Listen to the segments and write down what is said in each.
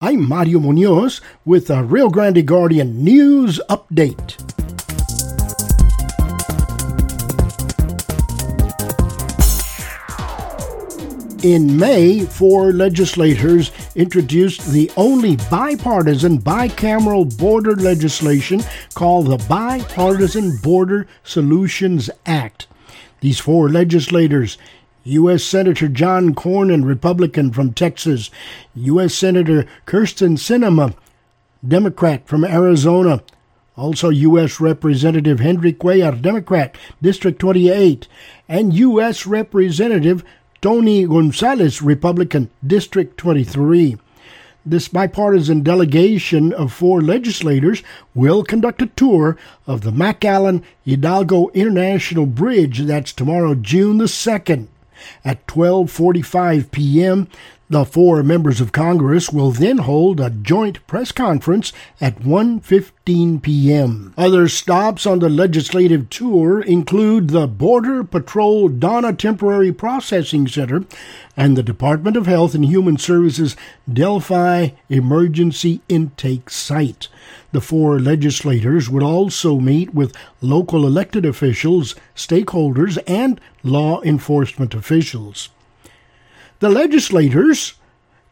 I'm Mario Munoz with a Rio Grande Guardian News Update. In May, four legislators introduced the only bipartisan bicameral border legislation called the Bipartisan Border Solutions Act. These four legislators U.S. Senator John Cornyn, Republican from Texas, U.S. Senator Kyrsten Sinema, Democrat from Arizona, also U.S. Representative Henry Cuellar, Democrat, District 28, and U.S. Representative Tony Gonzalez, Republican, District 23. This bipartisan delegation of four legislators will conduct a tour of the McAllen Hidalgo International Bridge. That's tomorrow, June the 2nd. At 12:45 p.m., the four members of Congress will then hold a joint press conference at 1:15 p.m. Other stops on the legislative tour include the Border Patrol Donna Temporary Processing Center and the Department of Health and Human Services Delphi Emergency Intake Site. The four legislators would also meet with local elected officials, stakeholders, and law enforcement officials. The legislators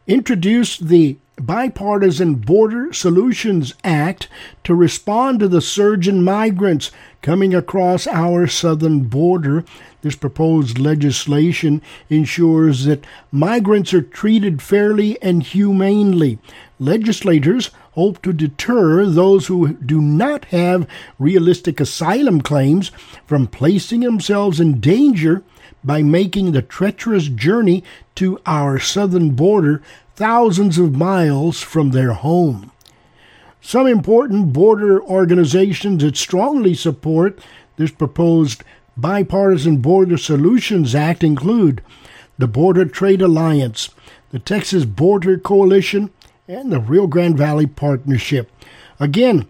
introduced the Bipartisan Border Solutions Act to respond to the surge in migrants coming across our southern border. This proposed legislation ensures that migrants are treated fairly and humanely. Legislators hope to deter those who do not have realistic asylum claims from placing themselves in danger by making the treacherous journey to our southern border thousands of miles from their home. Some important border organizations that strongly support this proposed Bipartisan Border Solutions Act include the Border Trade Alliance, the Texas Border Coalition, and the Rio Grande Valley Partnership. Again,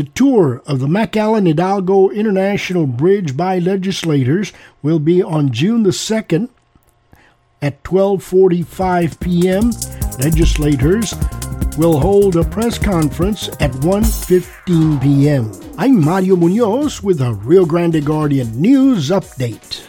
the tour of the McAllen Hidalgo International Bridge by legislators will be on June the 2nd at 12:45 p.m. Legislators will hold a press conference at 1:15 p.m. I'm Mario Munoz with a Rio Grande Guardian News Update.